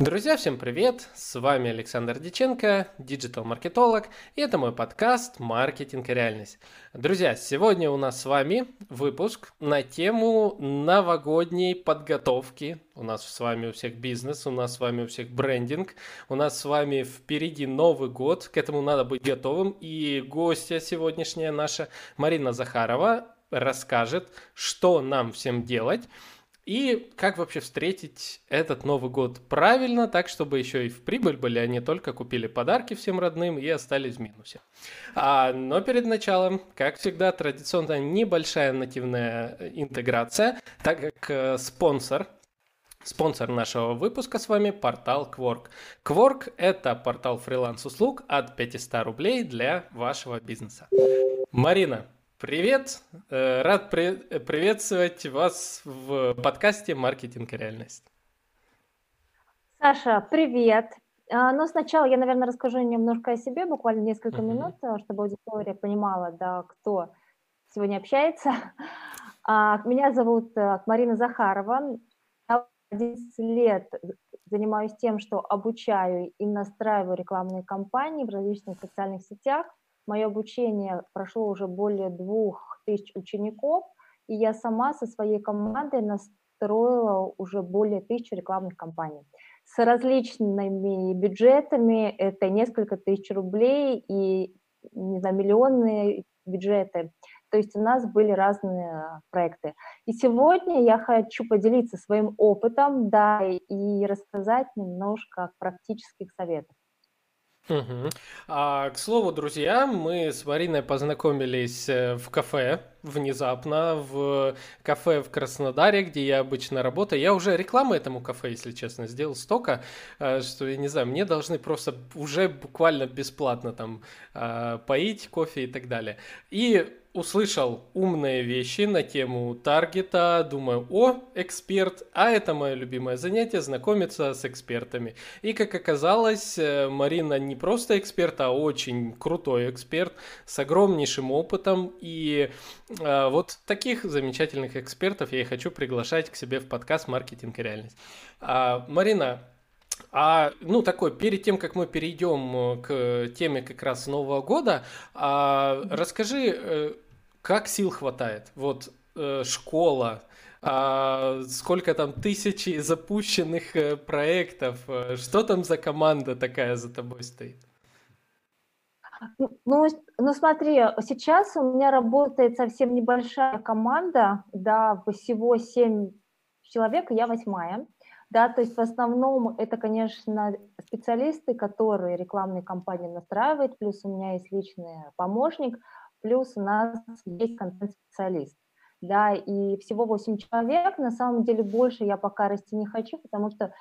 Друзья, всем привет! С вами Александр Диченко, диджитал-маркетолог, и это мой подкаст «Маркетинг и реальность». Друзья, сегодня у нас с вами выпуск на тему новогодней подготовки. У нас с вами у всех бизнес, у нас с вами у всех брендинг, у нас с вами впереди Новый год, к этому надо быть готовым. И гостья сегодняшняя наша Марина Захарова расскажет, что нам всем делать – и как вообще встретить этот Новый год правильно, так, чтобы еще и в прибыль были, а не только купили подарки всем родным и остались в минусе. А, но перед началом, как всегда, традиционно небольшая нативная интеграция, так как э, спонсор Спонсор нашего выпуска с вами портал Quark. Quark – это портал фриланс-услуг от 500 рублей для вашего бизнеса. Марина, Привет! Э, рад при- приветствовать вас в подкасте «Маркетинг и реальность». Саша, привет! А, Но ну, сначала я, наверное, расскажу немножко о себе, буквально несколько uh-huh. минут, э, чтобы аудитория понимала, да, кто сегодня общается. А, меня зовут э, Марина Захарова. Я 11 лет занимаюсь тем, что обучаю и настраиваю рекламные кампании в различных социальных сетях. Мое обучение прошло уже более двух тысяч учеников, и я сама со своей командой настроила уже более тысячи рекламных кампаний с различными бюджетами, это несколько тысяч рублей и, не знаю, миллионные бюджеты. То есть у нас были разные проекты. И сегодня я хочу поделиться своим опытом, да, и рассказать немножко практических советов. Угу. А, к слову, друзья, мы с Мариной познакомились э, в кафе внезапно, в кафе в Краснодаре, где я обычно работаю. Я уже рекламу этому кафе, если честно, сделал столько, э, что, я не знаю, мне должны просто уже буквально бесплатно там э, поить кофе и так далее. И услышал умные вещи на тему таргета, думаю, о, эксперт, а это мое любимое занятие, знакомиться с экспертами. И как оказалось, э, Марина не просто эксперт, а очень крутой эксперт с огромнейшим опытом. И э, вот таких замечательных экспертов я и хочу приглашать к себе в подкаст «Маркетинг и реальность». А, Марина, а, ну, такой, перед тем, как мы перейдем к теме как раз Нового года, а, расскажи, э, как сил хватает? Вот э, школа, а, сколько там тысячи запущенных э, проектов, э, что там за команда такая за тобой стоит? Ну, ну, ну смотри, сейчас у меня работает совсем небольшая команда, да, всего 7 человек, я восьмая. Да, то есть в основном это, конечно, специалисты, которые рекламные кампании настраивают, плюс у меня есть личный помощник – плюс у нас есть контент-специалист. Да, и всего 8 человек, на самом деле больше я пока расти не хочу, потому что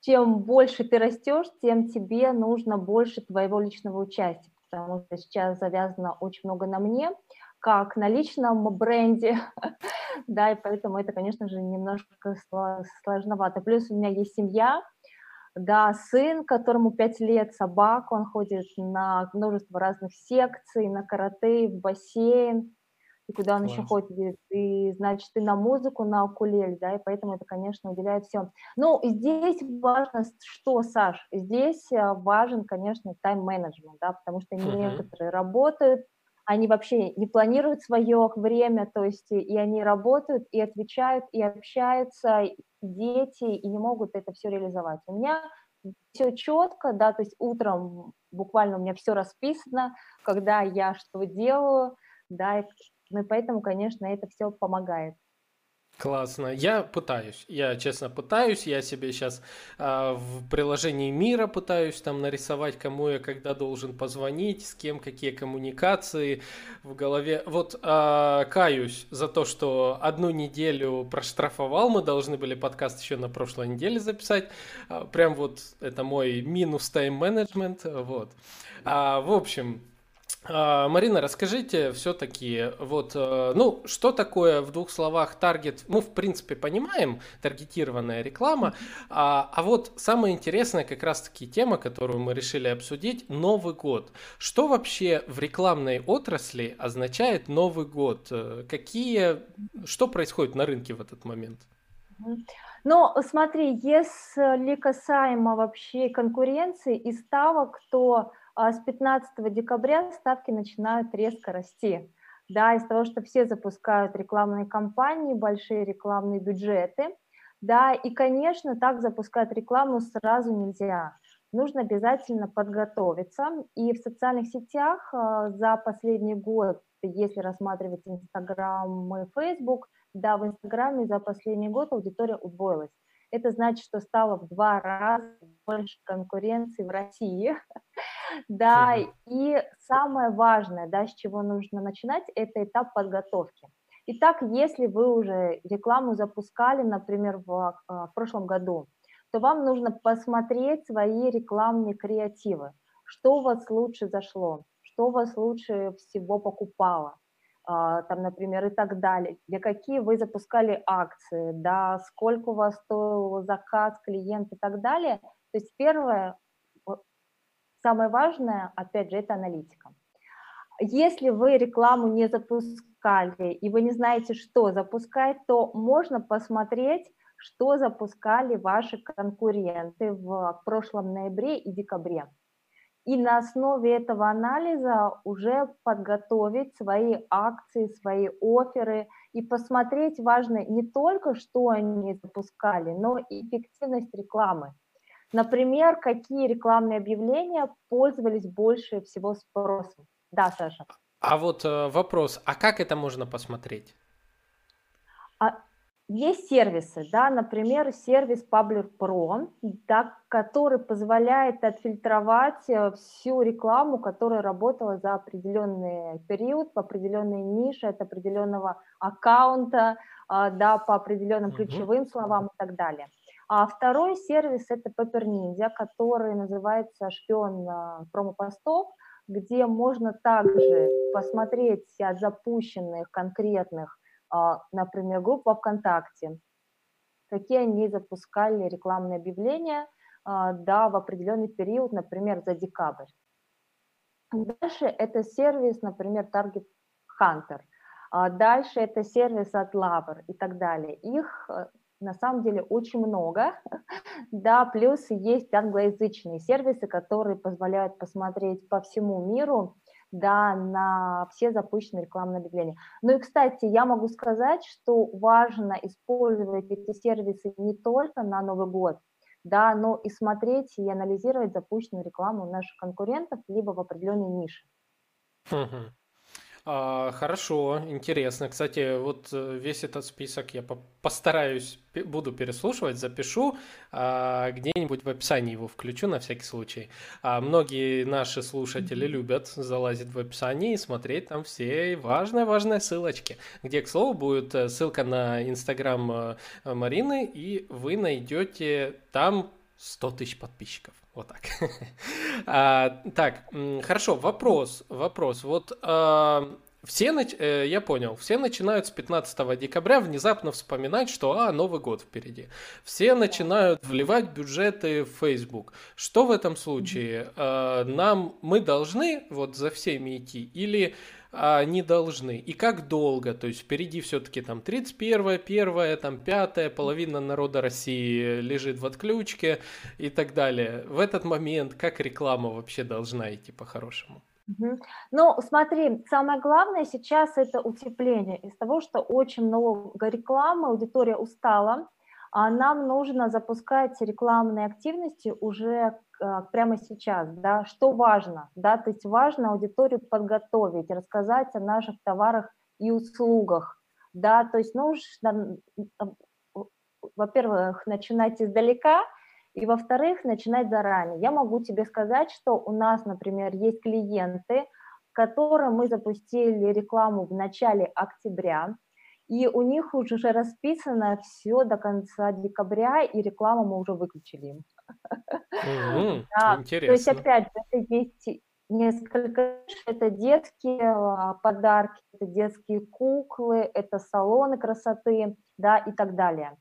чем больше ты растешь, тем тебе нужно больше твоего личного участия, потому что сейчас завязано очень много на мне, как на личном бренде, да, и поэтому это, конечно же, немножко сложновато. Плюс у меня есть семья, да, сын, которому 5 лет, собака, он ходит на множество разных секций, на карате, в бассейн, и куда он Класс. еще ходит, и, значит, и на музыку, на укулеле, да, и поэтому это, конечно, уделяет все. Ну, здесь важно, что, Саш, здесь э, важен, конечно, тайм-менеджмент, да, потому что uh-huh. некоторые работают они вообще не планируют свое время, то есть и они работают, и отвечают, и общаются, дети, и не могут это все реализовать. У меня все четко, да, то есть утром буквально у меня все расписано, когда я что делаю, да, и, ну, и поэтому, конечно, это все помогает. Классно. Я пытаюсь, я честно пытаюсь, я себе сейчас э, в приложении мира пытаюсь там нарисовать, кому я когда должен позвонить, с кем какие коммуникации в голове. Вот э, каюсь за то, что одну неделю проштрафовал, мы должны были подкаст еще на прошлой неделе записать. Э, прям вот это мой минус тайм-менеджмент. Вот. А, в общем, а, Марина, расскажите все-таки, вот, э, ну, что такое в двух словах таргет? Мы, в принципе, понимаем, таргетированная реклама, а, а вот самая интересная как раз-таки тема, которую мы решили обсудить, Новый год. Что вообще в рекламной отрасли означает Новый год? Э, какие, что происходит на рынке в этот момент? Но смотри, если касаемо вообще конкуренции и ставок, то а, с 15 декабря ставки начинают резко расти. Да, из-за того, что все запускают рекламные кампании, большие рекламные бюджеты. Да, и, конечно, так запускать рекламу сразу нельзя. Нужно обязательно подготовиться. И в социальных сетях а, за последний год, если рассматривать Инстаграм и Фейсбук, да, в Инстаграме за последний год аудитория удвоилась. Это значит, что стало в два раза больше конкуренции в России. Да, и самое важное, да, с чего нужно начинать, это этап подготовки. Итак, если вы уже рекламу запускали, например, в, а, в прошлом году, то вам нужно посмотреть свои рекламные креативы, что у вас лучше зашло, что у вас лучше всего покупало, а, там, например, и так далее, для какие вы запускали акции, да, сколько у вас стоил заказ, клиент и так далее. То есть первое, самое важное, опять же, это аналитика. Если вы рекламу не запускали и вы не знаете, что запускать, то можно посмотреть, что запускали ваши конкуренты в прошлом ноябре и декабре и на основе этого анализа уже подготовить свои акции, свои оферы и посмотреть важно не только, что они запускали, но и эффективность рекламы. Например, какие рекламные объявления пользовались больше всего спросом. Да, Саша. А вот э, вопрос, а как это можно посмотреть? А есть сервисы, да, например, сервис Public Pro, да, который позволяет отфильтровать э, всю рекламу, которая работала за определенный период, по определенной нише, от определенного аккаунта, а, да, по определенным ключевым словам и так далее. А второй сервис – это Paper Ninja, который называется «Шпион э, промопостов», где можно также посмотреть от запущенных конкретных например, групп во ВКонтакте, какие они запускали рекламные объявления, а, да, в определенный период, например, за декабрь. Дальше это сервис, например, Target Hunter. А дальше это сервис от Lover и так далее. Их э, на самом деле очень много, да, плюс есть англоязычные сервисы, которые позволяют посмотреть по всему миру да, на все запущенные рекламные объявления. Ну и, кстати, я могу сказать, что важно использовать эти сервисы не только на Новый год, да, но и смотреть и анализировать запущенную рекламу наших конкурентов либо в определенной нише. А, хорошо, интересно. Кстати, вот э, весь этот список я постараюсь, буду переслушивать, запишу, а, где-нибудь в описании его включу на всякий случай. А, многие наши слушатели любят залазить в описание и смотреть там все важные-важные ссылочки, где, к слову, будет э, ссылка на Инстаграм э, Марины, и вы найдете там 100 тысяч подписчиков. Вот так. а, так, хорошо, вопрос, вопрос. Вот а, все, нач... э, я понял, все начинают с 15 декабря внезапно вспоминать, что, а, Новый год впереди. Все начинают вливать бюджеты в Facebook. Что в этом случае? Э, нам, мы должны вот за всеми идти или а, не должны. И как долго? То есть впереди все-таки там 31, 1, там 5, половина народа России лежит в отключке и так далее. В этот момент как реклама вообще должна идти по-хорошему? Ну, смотри, самое главное сейчас это утепление. Из того, что очень много рекламы, аудитория устала, а нам нужно запускать рекламные активности уже прямо сейчас, да, что важно, да, то есть важно аудиторию подготовить, рассказать о наших товарах и услугах, да, то есть нужно, во-первых, начинать издалека, и во-вторых, начинать заранее. Я могу тебе сказать, что у нас, например, есть клиенты, которым мы запустили рекламу в начале октября, и у них уже расписано все до конца декабря, и рекламу мы уже выключили. Mm-hmm. Да, Интересно. То есть, опять же, это есть несколько, это детские а, подарки, это детские куклы, это салоны красоты, да, и так далее.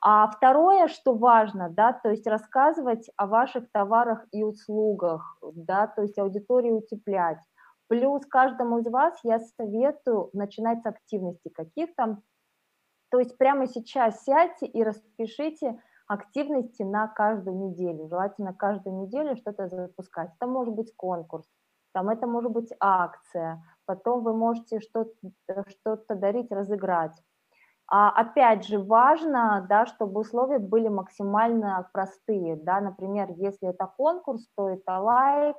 А второе, что важно, да, то есть рассказывать о ваших товарах и услугах, да, то есть аудиторию утеплять. Плюс каждому из вас я советую начинать с активности каких-то То есть прямо сейчас сядьте и распишите активности на каждую неделю. Желательно каждую неделю что-то запускать. Это может быть конкурс, там это может быть акция, потом вы можете что-то что дарить, разыграть. А опять же, важно, да, чтобы условия были максимально простые, да, например, если это конкурс, то это лайк,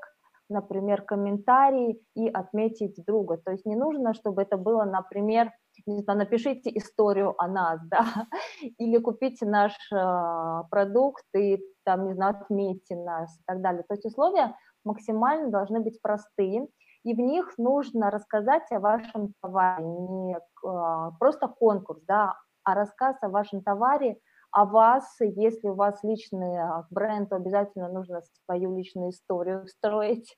например, комментарий и отметить друга. То есть не нужно, чтобы это было, например, не знаю, напишите историю о нас, да, или купите наш э, продукт и там, не знаю, отметьте нас и так далее. То есть условия максимально должны быть простые, и в них нужно рассказать о вашем товаре, не э, просто конкурс, да, а рассказ о вашем товаре, о вас, если у вас личный а, бренд, то обязательно нужно свою личную историю строить.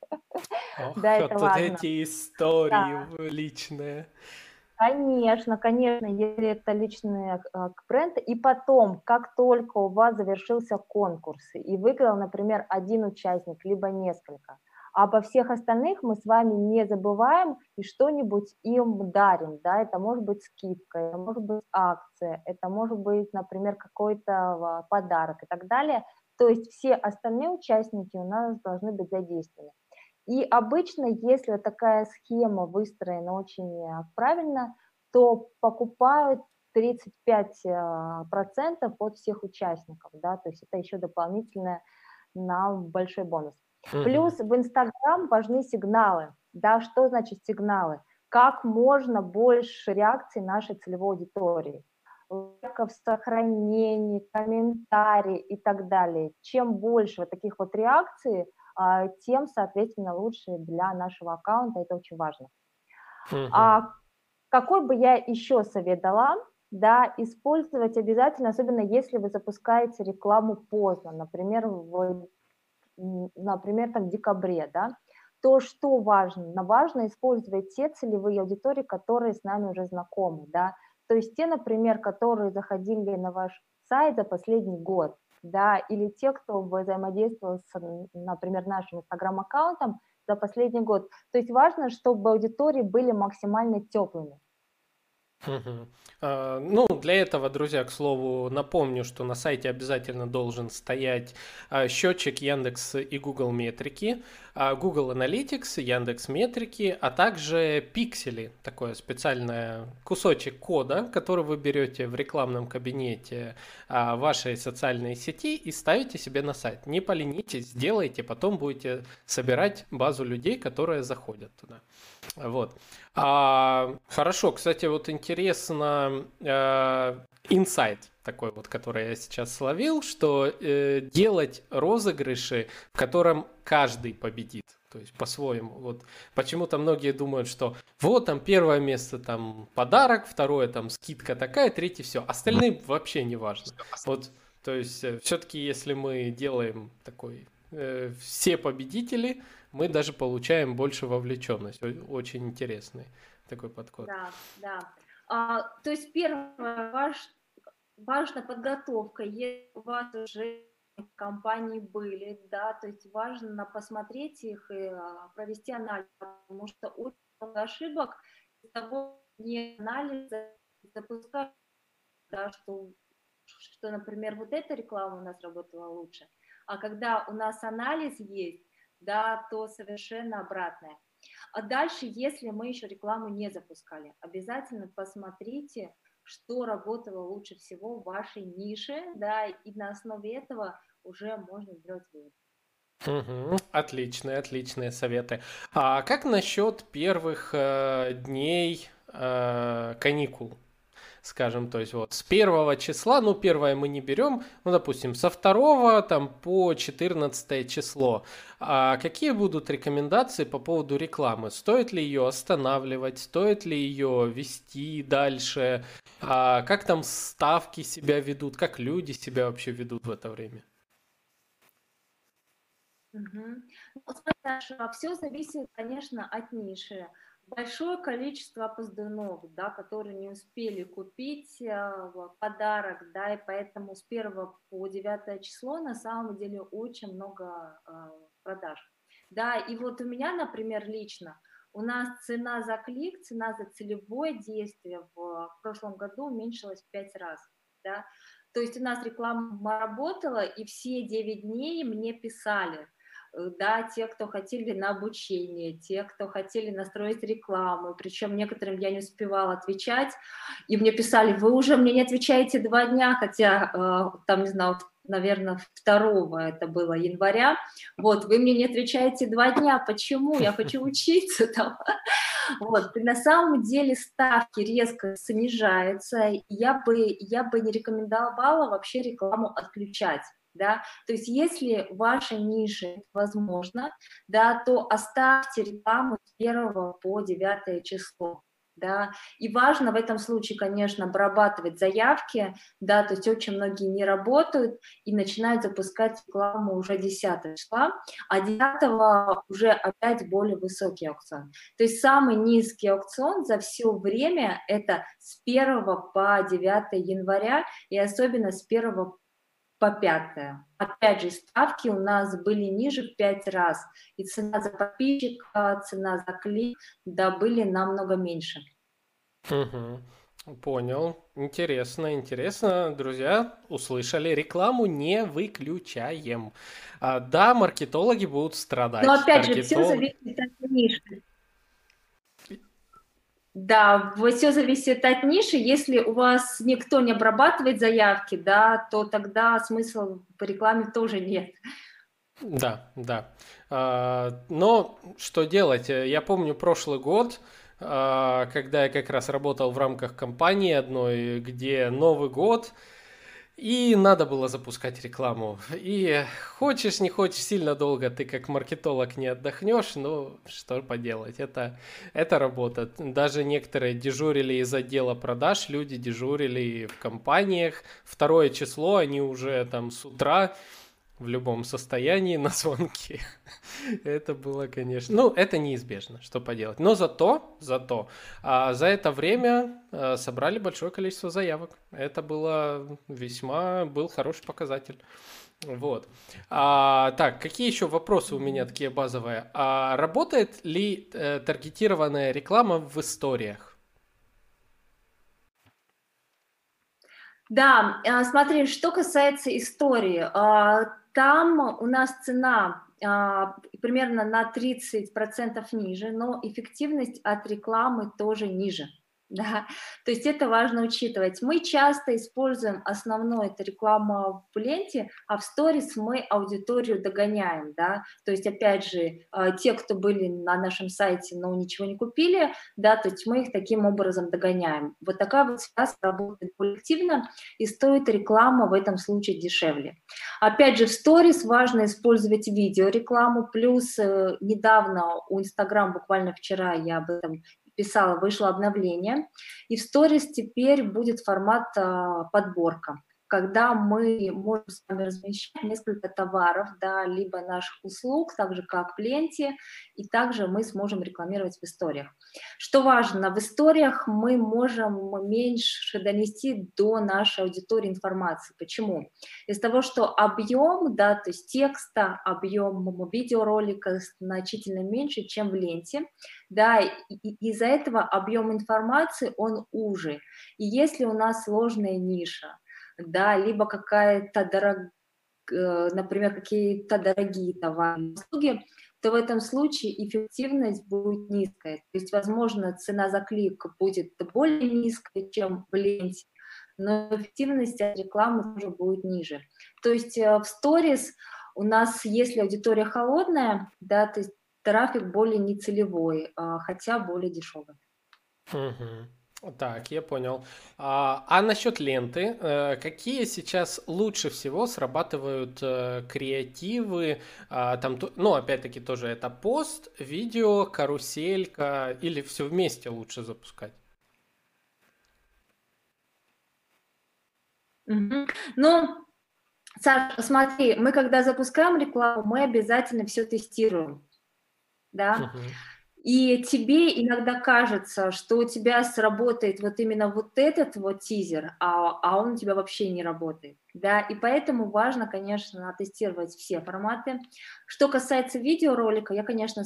Ох, да, это вот важно. эти истории да. личные. Конечно, конечно, если это личный а, бренд. И потом, как только у вас завершился конкурс, и выиграл, например, один участник, либо несколько – а обо всех остальных мы с вами не забываем и что-нибудь им дарим, да, это может быть скидка, это может быть акция, это может быть, например, какой-то а, подарок и так далее, то есть все остальные участники у нас должны быть задействованы. И обычно, если такая схема выстроена очень а, правильно, то покупают 35% а, от всех участников, да, то есть это еще дополнительно на большой бонус. Плюс в Инстаграм важны сигналы. Да, что значит сигналы? Как можно больше реакций нашей целевой аудитории лайков, сохранений, комментарий и так далее. Чем больше вот таких вот реакций, тем, соответственно, лучше для нашего аккаунта. Это очень важно. Uh-huh. А какой бы я еще совет дала? Да, использовать обязательно, особенно если вы запускаете рекламу поздно, например, в например, там, в декабре, да, то что важно? Важно использовать те целевые аудитории, которые с нами уже знакомы, да, то есть те, например, которые заходили на ваш сайт за последний год, да, или те, кто взаимодействовал с, например, нашим инстаграм-аккаунтом за последний год. То есть важно, чтобы аудитории были максимально теплыми. А, ну, для этого, друзья, к слову, напомню, что на сайте обязательно должен стоять а, счетчик Яндекс и Google Метрики, а, Google Analytics, Яндекс Метрики, а также пиксели, такое специальное кусочек кода, который вы берете в рекламном кабинете вашей социальной сети и ставите себе на сайт. Не поленитесь, сделайте, потом будете собирать базу людей, которые заходят туда. Вот. А, хорошо, кстати, вот интересно, инсайт э, такой вот, который я сейчас словил, что э, делать розыгрыши, в котором каждый победит. То есть по-своему. Вот почему-то многие думают, что вот там первое место там подарок, второе там скидка такая, третье все. Остальные вообще не важно. Вот, то есть э, все-таки если мы делаем такой э, все победители, мы даже получаем больше вовлеченность. Очень интересный такой подход. Да, да. А, то есть первое, ваш, важна подготовка. Если у вас уже компании были, да, то есть важно посмотреть их и а, провести анализ, потому что очень много ошибок из того, не анализа запускать, да, что, что, например, вот эта реклама у нас работала лучше, а когда у нас анализ есть, да, то совершенно обратное. А дальше, если мы еще рекламу не запускали, обязательно посмотрите, что работало лучше всего в вашей нише, да, и на основе этого уже можно сделать вывод. Угу, отличные, отличные советы. А как насчет первых э, дней э, каникул? Скажем, то есть вот с первого числа, ну, первое мы не берем, ну, допустим, со второго там по 14 число. А какие будут рекомендации по поводу рекламы? Стоит ли ее останавливать, стоит ли ее вести дальше? А как там ставки себя ведут, как люди себя вообще ведут в это время? Угу. Ну, все зависит, конечно, от ниши большое количество опоздунов, да, которые не успели купить э, подарок, да, и поэтому с 1 по 9 число на самом деле очень много э, продаж. Да, и вот у меня, например, лично у нас цена за клик, цена за целевое действие в прошлом году уменьшилась в 5 раз, да, то есть у нас реклама работала, и все 9 дней мне писали – да, те, кто хотели на обучение, те, кто хотели настроить рекламу, причем некоторым я не успевала отвечать, и мне писали, вы уже мне не отвечаете два дня, хотя э, там, не знаю, наверное, 2 это было января, вот, вы мне не отвечаете два дня, почему? Я хочу учиться там. Вот, и на самом деле ставки резко снижаются, я бы, я бы не рекомендовала вообще рекламу отключать да, то есть если ваша ниша возможно, да, то оставьте рекламу с 1 по 9 число, да, и важно в этом случае, конечно, обрабатывать заявки, да, то есть очень многие не работают и начинают запускать рекламу уже 10 числа, а 9 уже опять более высокий аукцион. То есть самый низкий аукцион за все время это с 1 по 9 января и особенно с 1 по пятое. Опять же, ставки у нас были ниже в пять раз, и цена за подписчика, цена за клик, да, были намного меньше. Угу. Понял. Интересно, интересно. Друзья, услышали, рекламу не выключаем. А, да, маркетологи будут страдать. Но опять Таргетолог... же, все зависит от ниши. Да, все зависит от ниши. Если у вас никто не обрабатывает заявки, да, то тогда смысла по рекламе тоже нет. Да, да. А, но что делать? Я помню прошлый год, а, когда я как раз работал в рамках компании одной, где Новый год – и надо было запускать рекламу. И хочешь, не хочешь, сильно долго ты как маркетолог не отдохнешь, ну что поделать, это, это работа. Даже некоторые дежурили из отдела продаж, люди дежурили в компаниях. Второе число, они уже там с утра в любом состоянии на звонки. это было, конечно... Ну, это неизбежно, что поделать. Но зато, зато, а, за это время а, собрали большое количество заявок. Это было весьма... был хороший показатель. Вот. А, так, какие еще вопросы у меня такие базовые? А, работает ли э, таргетированная реклама в историях? Да, а, смотри, что касается истории, а, там у нас цена а, примерно на 30% ниже, но эффективность от рекламы тоже ниже. Да? То есть это важно учитывать. Мы часто используем основное, это реклама в ленте, а в сторис мы аудиторию догоняем. Да? То есть, опять же, а, те, кто были на нашем сайте, но ничего не купили, да, то есть мы их таким образом догоняем. Вот такая вот связь работает коллективно, и стоит реклама в этом случае дешевле. Опять же, в сторис важно использовать видеорекламу, плюс э, недавно у Инстаграм, буквально вчера я об этом писала, вышло обновление, и в сторис теперь будет формат а, подборка когда мы можем с вами размещать несколько товаров, да, либо наших услуг, так же как в ленте, и также мы сможем рекламировать в историях. Что важно, в историях мы можем меньше донести до нашей аудитории информации. Почему? Из-за того, что объем, да, то есть текста, объем видеоролика значительно меньше, чем в ленте, да, из-за этого объем информации, он уже. И если у нас сложная ниша, да, либо какая-то дорогая, э, например, какие-то дорогие товары, услуги, то в этом случае эффективность будет низкая. То есть, возможно, цена за клик будет более низкая, чем в ленте, но эффективность от рекламы тоже будет ниже. То есть э, в сторис у нас, если аудитория холодная, да, то есть трафик более нецелевой, а, хотя более дешевый. Угу. Так, я понял. А, а насчет ленты, э, какие сейчас лучше всего срабатывают э, креативы? А, там, ну, опять-таки тоже это пост, видео, каруселька или все вместе лучше запускать? Угу. Ну, Саша, смотри, мы когда запускаем рекламу, мы обязательно все тестируем, да. Угу. И тебе иногда кажется, что у тебя сработает вот именно вот этот вот тизер, а, а он у тебя вообще не работает. Да, и поэтому важно, конечно, тестировать все форматы. Что касается видеоролика, я, конечно,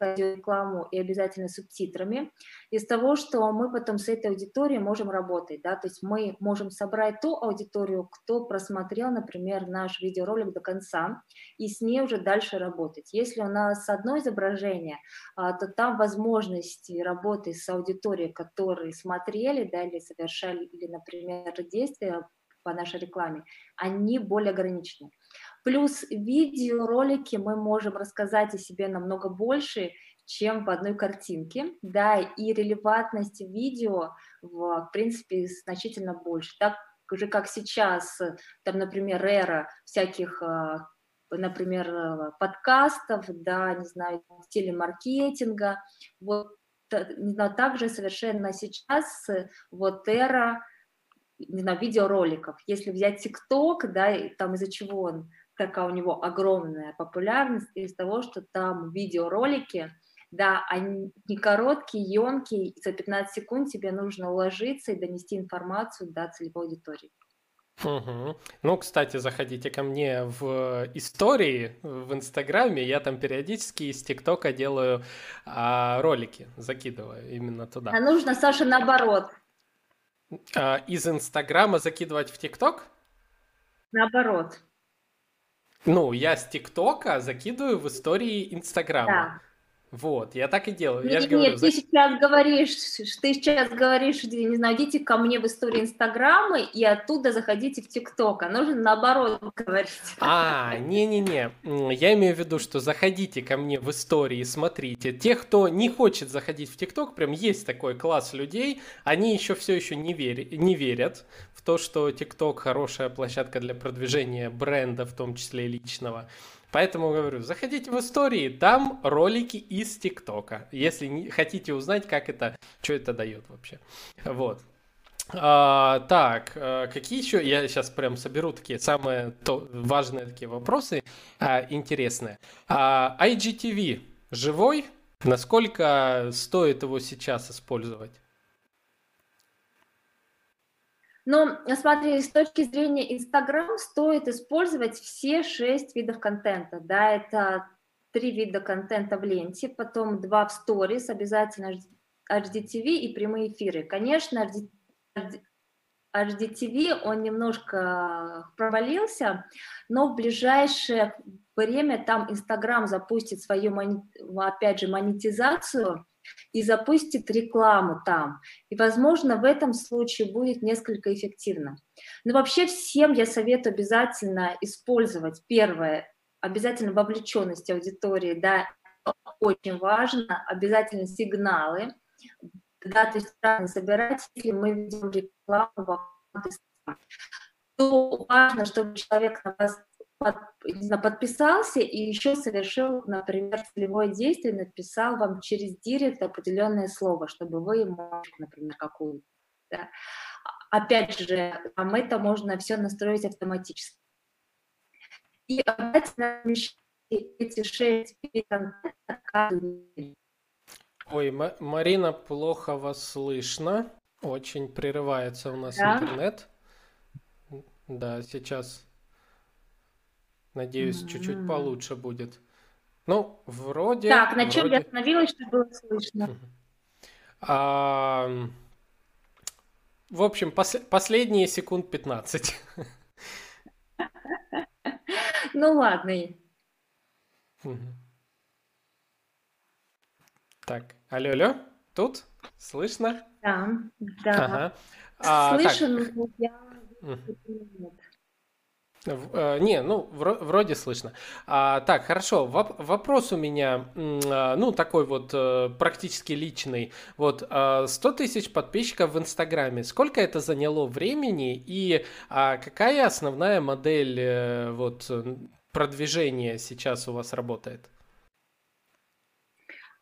рекламу и обязательно субтитрами, из того, что мы потом с этой аудиторией можем работать, да, то есть мы можем собрать ту аудиторию, кто просмотрел, например, наш видеоролик до конца, и с ней уже дальше работать. Если у нас одно изображение, а, то там возможности работы с аудиторией, которые смотрели, да, или совершали, или, например, действия по нашей рекламе, они более ограничены. Плюс видеоролики мы можем рассказать о себе намного больше, чем в одной картинке, да, и релевантность видео, в, принципе, значительно больше. Так же, как сейчас, там, например, эра всяких а, например, подкастов, да, не знаю, телемаркетинга, вот, не знаю, также совершенно сейчас вот эра, не знаю, видеороликов. Если взять ТикТок, да, там из-за чего он такая у него огромная популярность из того, что там видеоролики, да, они не короткие, емкие, за 15 секунд тебе нужно уложиться и донести информацию до целевой аудитории. Угу. Ну, кстати, заходите ко мне в истории в Инстаграме, я там периодически из ТикТока делаю а, ролики, закидываю именно туда. А нужно, Саша, наоборот. А, из Инстаграма закидывать в ТикТок? Наоборот. Ну, я с ТикТока закидываю в истории Инстаграма. Да. Вот, я так и делаю. Нет, я же говорю, нет, ты сейчас говоришь, ты сейчас говоришь, не знаю, идите ко мне в истории Инстаграма и оттуда заходите в ТикТок. А нужно наоборот говорить. А, не-не-не, я имею в виду, что заходите ко мне в истории, смотрите. Тех, кто не хочет заходить в ТикТок, прям есть такой класс людей, они еще все еще не, вери... не верят в то, что ТикТок хорошая площадка для продвижения бренда, в том числе и личного. Поэтому говорю, заходите в истории, там ролики из ТикТока, если не, хотите узнать, как это, что это дает вообще. Вот. А, так, а, какие еще? Я сейчас прям соберу такие самые то, важные такие вопросы, а, интересные. А, IGTV живой? Насколько стоит его сейчас использовать? Но смотри, с точки зрения Инстаграм стоит использовать все шесть видов контента. Да, это три вида контента в ленте, потом два в сторис, обязательно HDTV и прямые эфиры. Конечно, HDTV, он немножко провалился, но в ближайшее время там Инстаграм запустит свою, опять же, монетизацию, и запустит рекламу там. И, возможно, в этом случае будет несколько эффективно. Но вообще всем я советую обязательно использовать, первое, обязательно вовлеченность аудитории, да, очень важно, обязательно сигналы, да, то есть правильно собирать, если мы видим рекламу то важно, чтобы человек на вас под, знаю, подписался и еще совершил, например, целевое действие, написал вам через директ определенное слово, чтобы вы ему, например, какую да. Опять же, там это можно все настроить автоматически. И обязательно эти шесть Ой, Марина, плохо вас слышно. Очень прерывается у нас да? интернет. Да, сейчас Надеюсь, mm-hmm. чуть-чуть получше будет. Ну, вроде... Так, на чем вроде... я остановилась, чтобы было слышно? А, в общем, пос- последние секунд 15. Ну ладно. Так, алло, алло, тут? Слышно? Да, да. Ага. А, Слышно, но я... не, ну, вроде слышно. А, так, хорошо. Воп вопрос у меня, а, ну, такой вот э, практически личный. Вот 100 а, тысяч подписчиков в Инстаграме. Сколько это заняло времени и а, какая основная модель э, вот продвижения сейчас у вас работает?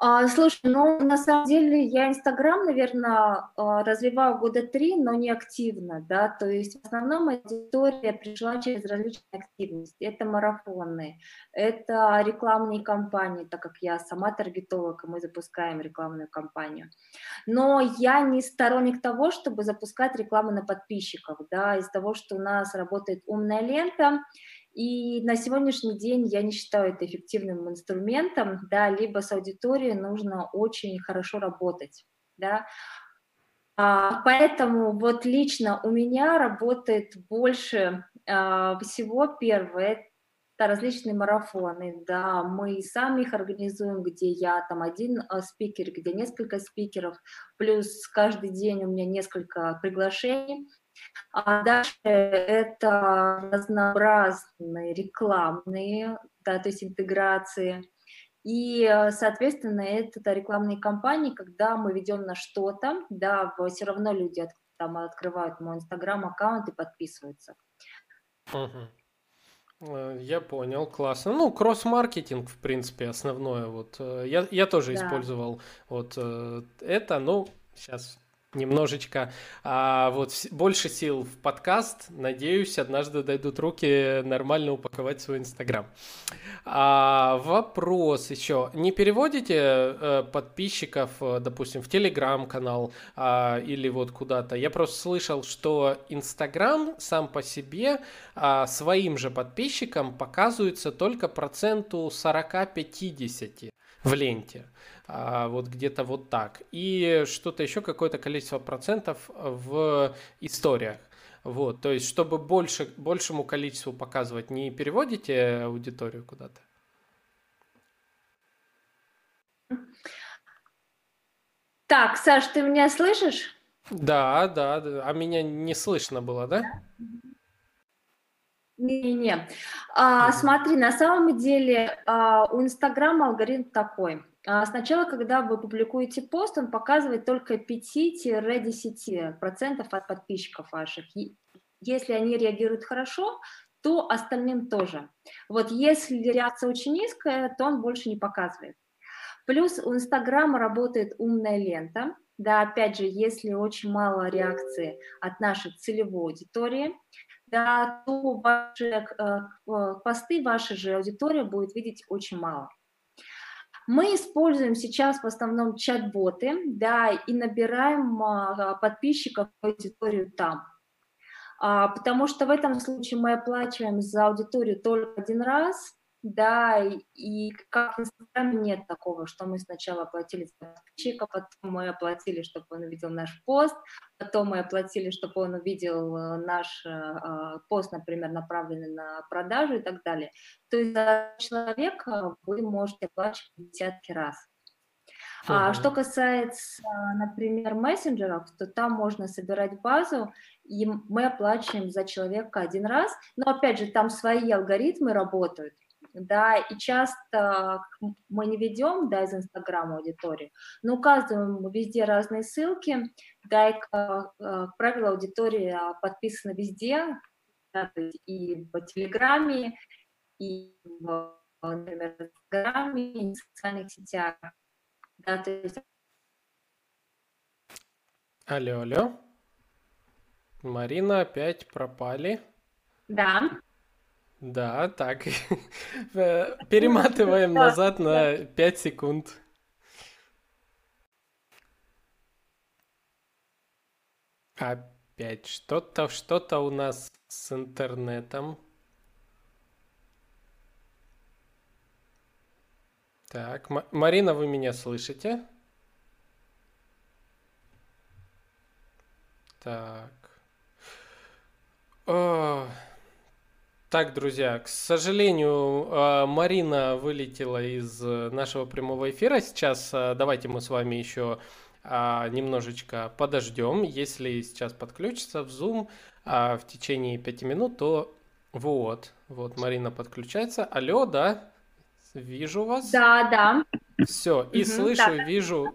А, слушай, ну, на самом деле я Инстаграм, наверное, а, развиваю года три, но не активно, да, то есть в основном аудитория пришла через различные активности. Это марафоны, это рекламные кампании, так как я сама таргетолог, и мы запускаем рекламную кампанию. Но я не сторонник того, чтобы запускать рекламу на подписчиков, да, из того, что у нас работает умная лента, И на сегодняшний день я не считаю это эффективным инструментом, да, либо с аудиторией нужно очень хорошо работать, да, а, поэтому вот лично у меня работает больше а, всего первое, это различные марафоны, да, мы сами их организуем, где я там один а, спикер, где несколько спикеров, плюс каждый день у меня несколько приглашений, а дальше это разнообразные рекламные, да, то есть интеграции. И, соответственно, это рекламные кампании, когда мы ведем на что-то, да, все равно люди там открывают мой инстаграм-аккаунт и подписываются. Угу. Я понял, классно. Ну, кросс-маркетинг, в принципе, основное. Вот э, я, я тоже да. использовал вот э, это, ну, сейчас немножечко а, вот больше сил в подкаст. Надеюсь, однажды дойдут руки нормально упаковать свой Инстаграм. А, вопрос еще. Не переводите э, подписчиков, э, допустим, в Телеграм-канал а, или вот куда-то? Я просто слышал, что Инстаграм сам по себе а, своим же подписчикам показывается только проценту 40-50 в ленте. А, вот где-то вот так. И что-то еще, какое-то количество процентов в историях. Вот, то есть, чтобы больше, большему количеству показывать, не переводите аудиторию куда-то? Так, Саш, ты меня слышишь? Да, да, да. А меня не слышно было, да? Не-не-не. А, смотри, на самом деле а, у Инстаграма алгоритм такой. А сначала, когда вы публикуете пост, он показывает только 5-10% от подписчиков ваших. Если они реагируют хорошо, то остальным тоже. Вот если реакция очень низкая, то он больше не показывает. Плюс у Инстаграма работает умная лента. Да, опять же, если очень мало реакции от нашей целевой аудитории, да, то ваши э, э посты, ваша же аудитория будет видеть очень мало. Мы используем сейчас в основном чат-боты, да, и набираем а, подписчиков аудиторию там. А, потому что в этом случае мы оплачиваем за аудиторию только один раз, да, и как в Инстаграме нет такого, что мы сначала оплатили за подписчика, потом мы оплатили, чтобы он увидел наш пост, потом мы оплатили, чтобы он увидел э, наш э, пост, например, направленный на продажу и так далее. То есть за человека вы можете оплачивать десятки раз. А что касается, например, мессенджеров, то там можно собирать базу, и мы оплачиваем за человека один раз, но опять же там свои алгоритмы работают да, и часто мы не ведем, да, из Инстаграма аудиторию, но указываем везде разные ссылки, да, и, как, как правило, аудитория подписана везде, да, и по Телеграме, и в, например, в Инстаграме, и в социальных сетях, да, то есть... Алло, алло. Марина опять пропали. Да. Да, так. Перематываем назад на 5 секунд. Опять что-то, что-то у нас с интернетом. Так, Марина, вы меня слышите? Так. О, так, друзья, к сожалению, а, Марина вылетела из э, нашего прямого эфира. Сейчас а, давайте мы с вами еще а, немножечко подождем. Если сейчас подключится в Zoom в течение пяти минут, то вот, вот Марина подключается. Алло, да? Вижу вас. Да, да. Все, и угу, слышу, да. вижу.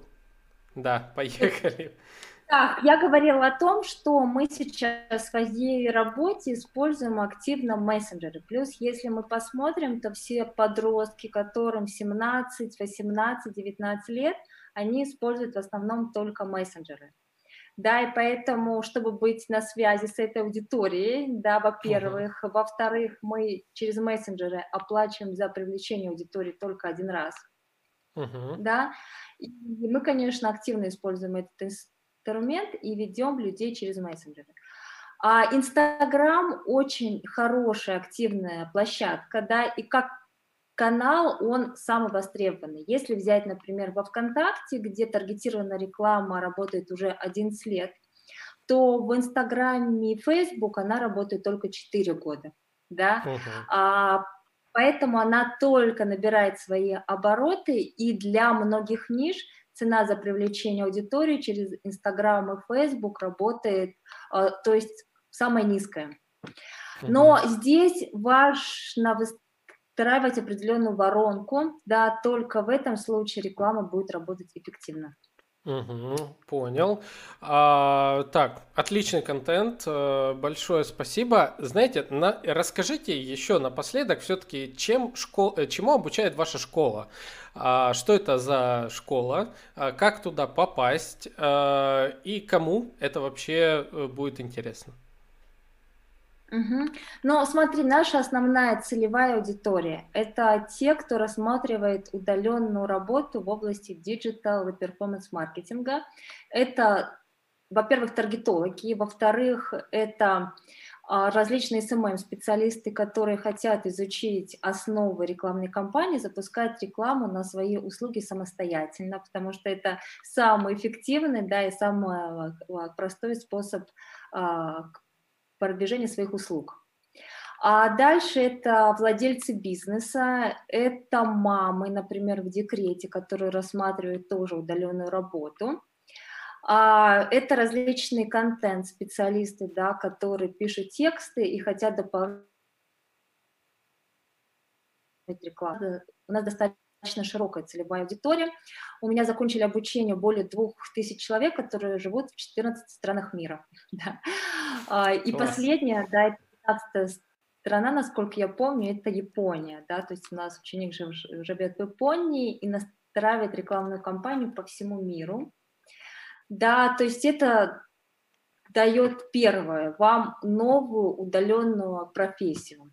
Да, поехали. Так, я говорила о том, что мы сейчас в своей работе используем активно мессенджеры. Плюс, если мы посмотрим, то все подростки, которым 17, 18, 19 лет, они используют в основном только мессенджеры. Да, и поэтому, чтобы быть на связи с этой аудиторией, да, во-первых, uh-huh. во-вторых, мы через мессенджеры оплачиваем за привлечение аудитории только один раз, uh-huh. да, и мы, конечно, активно используем этот инструмент и ведем людей через мессенджеры. А Инстаграм очень хорошая, активная площадка, да, и как канал, он самый востребованный. Если взять, например, во ВКонтакте, где таргетированная реклама работает уже 11 лет, то в Инстаграме и Фейсбук она работает только 4 года, да, uh-huh. а, поэтому она только набирает свои обороты, и для многих ниш цена за привлечение аудитории через Инстаграм и Фейсбук работает, а, то есть самая низкая. Но здесь важно выстраивать определенную воронку, да, только в этом случае реклама будет работать эффективно. Угу, понял. А, так, отличный контент, э, большое спасибо. Знаете, на, расскажите еще напоследок все-таки, чем школ, э, чему обучает ваша школа? А, что это за школа? А, как туда попасть? А, и кому это вообще э, будет интересно? Угу. Но смотри, наша основная целевая аудитория – это те, кто рассматривает удаленную работу в области digital и performance-маркетинга. Это, во-первых, таргетологи, во-вторых, это а, различные SMM-специалисты, которые хотят изучить основы рекламной кампании, запускать рекламу на свои услуги самостоятельно, потому что это самый эффективный да, и самый а, простой способ а, продвижения своих услуг. А дальше это владельцы бизнеса, это мамы, например, в декрете, которые рассматривают тоже удаленную работу. А это различные контент-специалисты, да, которые пишут тексты и хотят дополнять рекламу. У нас достаточно широкая целевая аудитория. У меня закончили обучение более двух тысяч человек, которые живут в 14 странах мира. Да. А, и Класс. последняя, да, 15 страна, насколько я помню, это Япония, да, то есть у нас ученик жив, живет в Японии и настраивает рекламную кампанию по всему миру. Да, то есть это дает первое, вам новую удаленную профессию.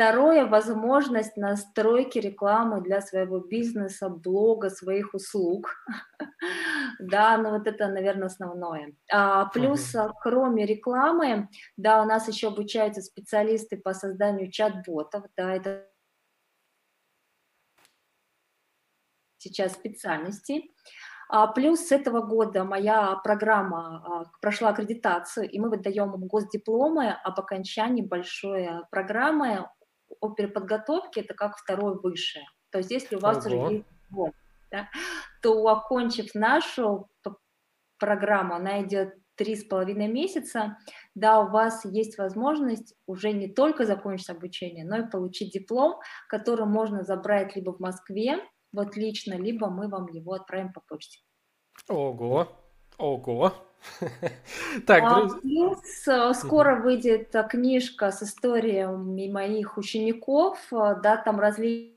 Второе – возможность настройки рекламы для своего бизнеса, блога, своих услуг. да, ну вот это, наверное, основное. А, плюс, кроме рекламы, да, у нас еще обучаются специалисты по созданию чат-ботов, да, это сейчас специальности. А, плюс с этого года моя программа а, прошла аккредитацию, и мы выдаем госдипломы об окончании большой программы о переподготовке это как второе высшее. То есть если у вас Ого. уже есть диплом, да, то окончив нашу программу, она идет три с половиной месяца, да, у вас есть возможность уже не только закончить обучение, но и получить диплом, который можно забрать либо в Москве, вот лично, либо мы вам его отправим по почте. Ого, ого, Так, а, плюс э, скоро выйдет э, книжка с историями моих учеников, э, да, там различные.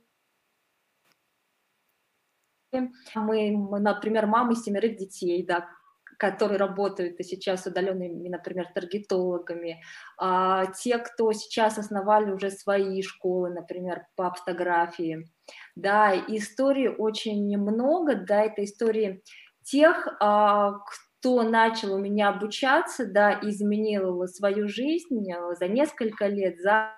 Мы, мы, например, мамы семерых детей, да, которые работают и сейчас удаленными, например, таргетологами, а, те, кто сейчас основали уже свои школы, например, по фотографии, да, истории очень много, да, это истории тех, а, кто начал у меня обучаться, да, изменил свою жизнь э, за несколько лет, за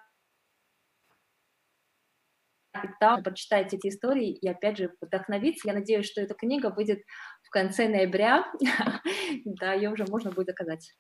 там прочитайте эти истории и опять же вдохновиться. Я надеюсь, что эта книга выйдет в конце ноября, да, ее уже можно будет заказать.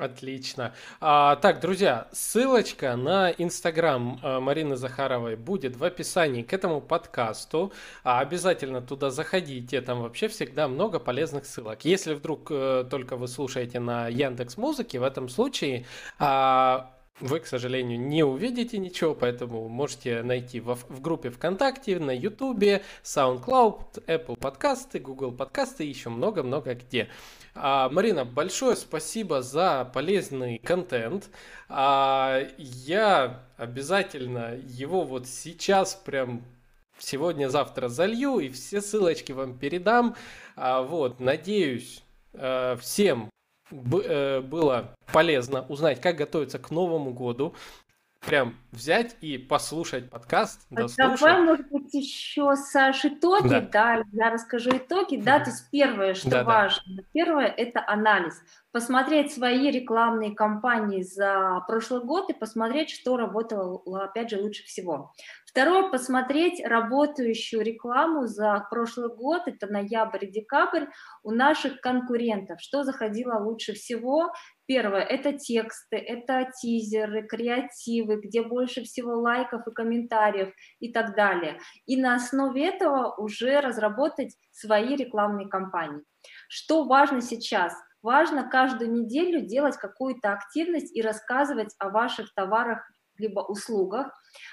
Отлично. А, так, друзья, ссылочка на инстаграм а, Марины Захаровой будет в описании к этому подкасту. А, обязательно туда заходите, там вообще всегда много полезных ссылок. Если вдруг а, только вы слушаете на Яндекс Музыке, в этом случае а, вы, к сожалению, не увидите ничего, поэтому можете найти в, в группе ВКонтакте, на Ютубе, SoundCloud, Apple подкасты, Google подкасты и еще много-много где. А, Марина, большое спасибо за полезный контент. А, я обязательно его вот сейчас прям сегодня-завтра залью и все ссылочки вам передам. А, вот, надеюсь, а, всем э, было полезно узнать, как готовиться к Новому году. Прям взять и послушать подкаст, дослушать. Давай, может быть, еще, Саш, итоги, да, да я расскажу итоги, да, то есть первое, что да, важно, да. первое, это анализ, посмотреть свои рекламные кампании за прошлый год и посмотреть, что работало, опять же, лучше всего. Второе, посмотреть работающую рекламу за прошлый год, это ноябрь и декабрь, у наших конкурентов, что заходило лучше всего, Первое – это тексты, это тизеры, креативы, где больше всего лайков и комментариев и так далее. И на основе этого уже разработать свои рекламные кампании. Что важно сейчас? Важно каждую неделю делать какую-то активность и рассказывать о ваших товарах либо услугах.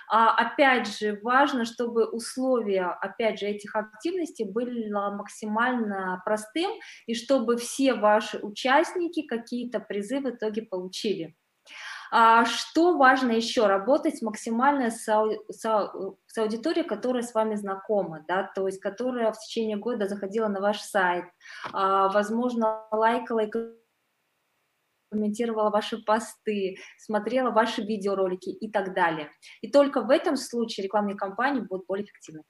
А, опять же, важно, чтобы условия, опять же, этих активностей были максимально простым, и чтобы все ваши участники какие-то призы в итоге получили. А что важно еще? Работать максимально с, с, с аудиторией, которая с вами знакома, да, то есть которая в течение года заходила на ваш сайт, а, возможно, лайкала и комментировала ваши посты, смотрела ваши видеоролики и так далее. И только в этом случае рекламные кампании будут более эффективны.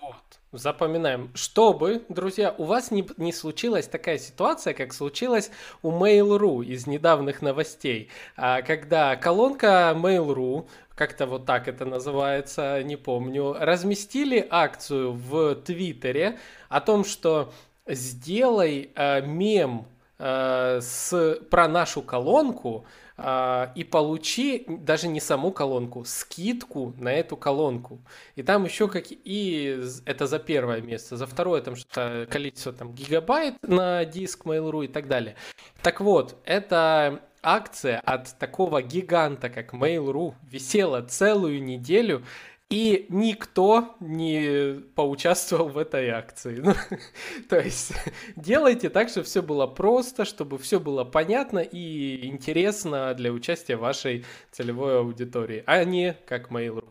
Вот. Запоминаем. Чтобы, друзья, у вас не, не случилась такая ситуация, как случилась у Mail.ru из недавних новостей, а, когда колонка Mail.ru, как-то вот так это называется, не помню, разместили акцию в Твиттере о том, что сделай э, мем с, про нашу колонку э, и получи даже не саму колонку, скидку на эту колонку. И там еще как и это за первое место, за второе там что-то количество там гигабайт на диск Mail.ru и так далее. Так вот, это акция от такого гиганта, как Mail.ru, висела целую неделю. И никто не поучаствовал в этой акции. Ну, то есть делайте так, чтобы все было просто, чтобы все было понятно и интересно для участия вашей целевой аудитории, а не как Mail.ru.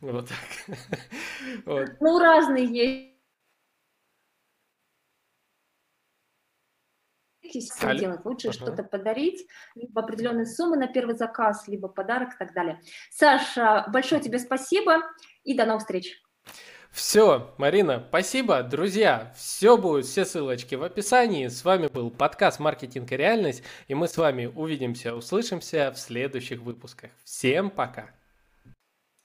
Вот так. Вот. Ну, разные есть что Алле. делать. Лучше ага. что-то подарить, либо определенные суммы на первый заказ, либо подарок и так далее. Саша, большое тебе спасибо и до новых встреч. Все, Марина, спасибо. Друзья, все будет, все ссылочки в описании. С вами был подкаст «Маркетинг и реальность», и мы с вами увидимся, услышимся в следующих выпусках. Всем пока!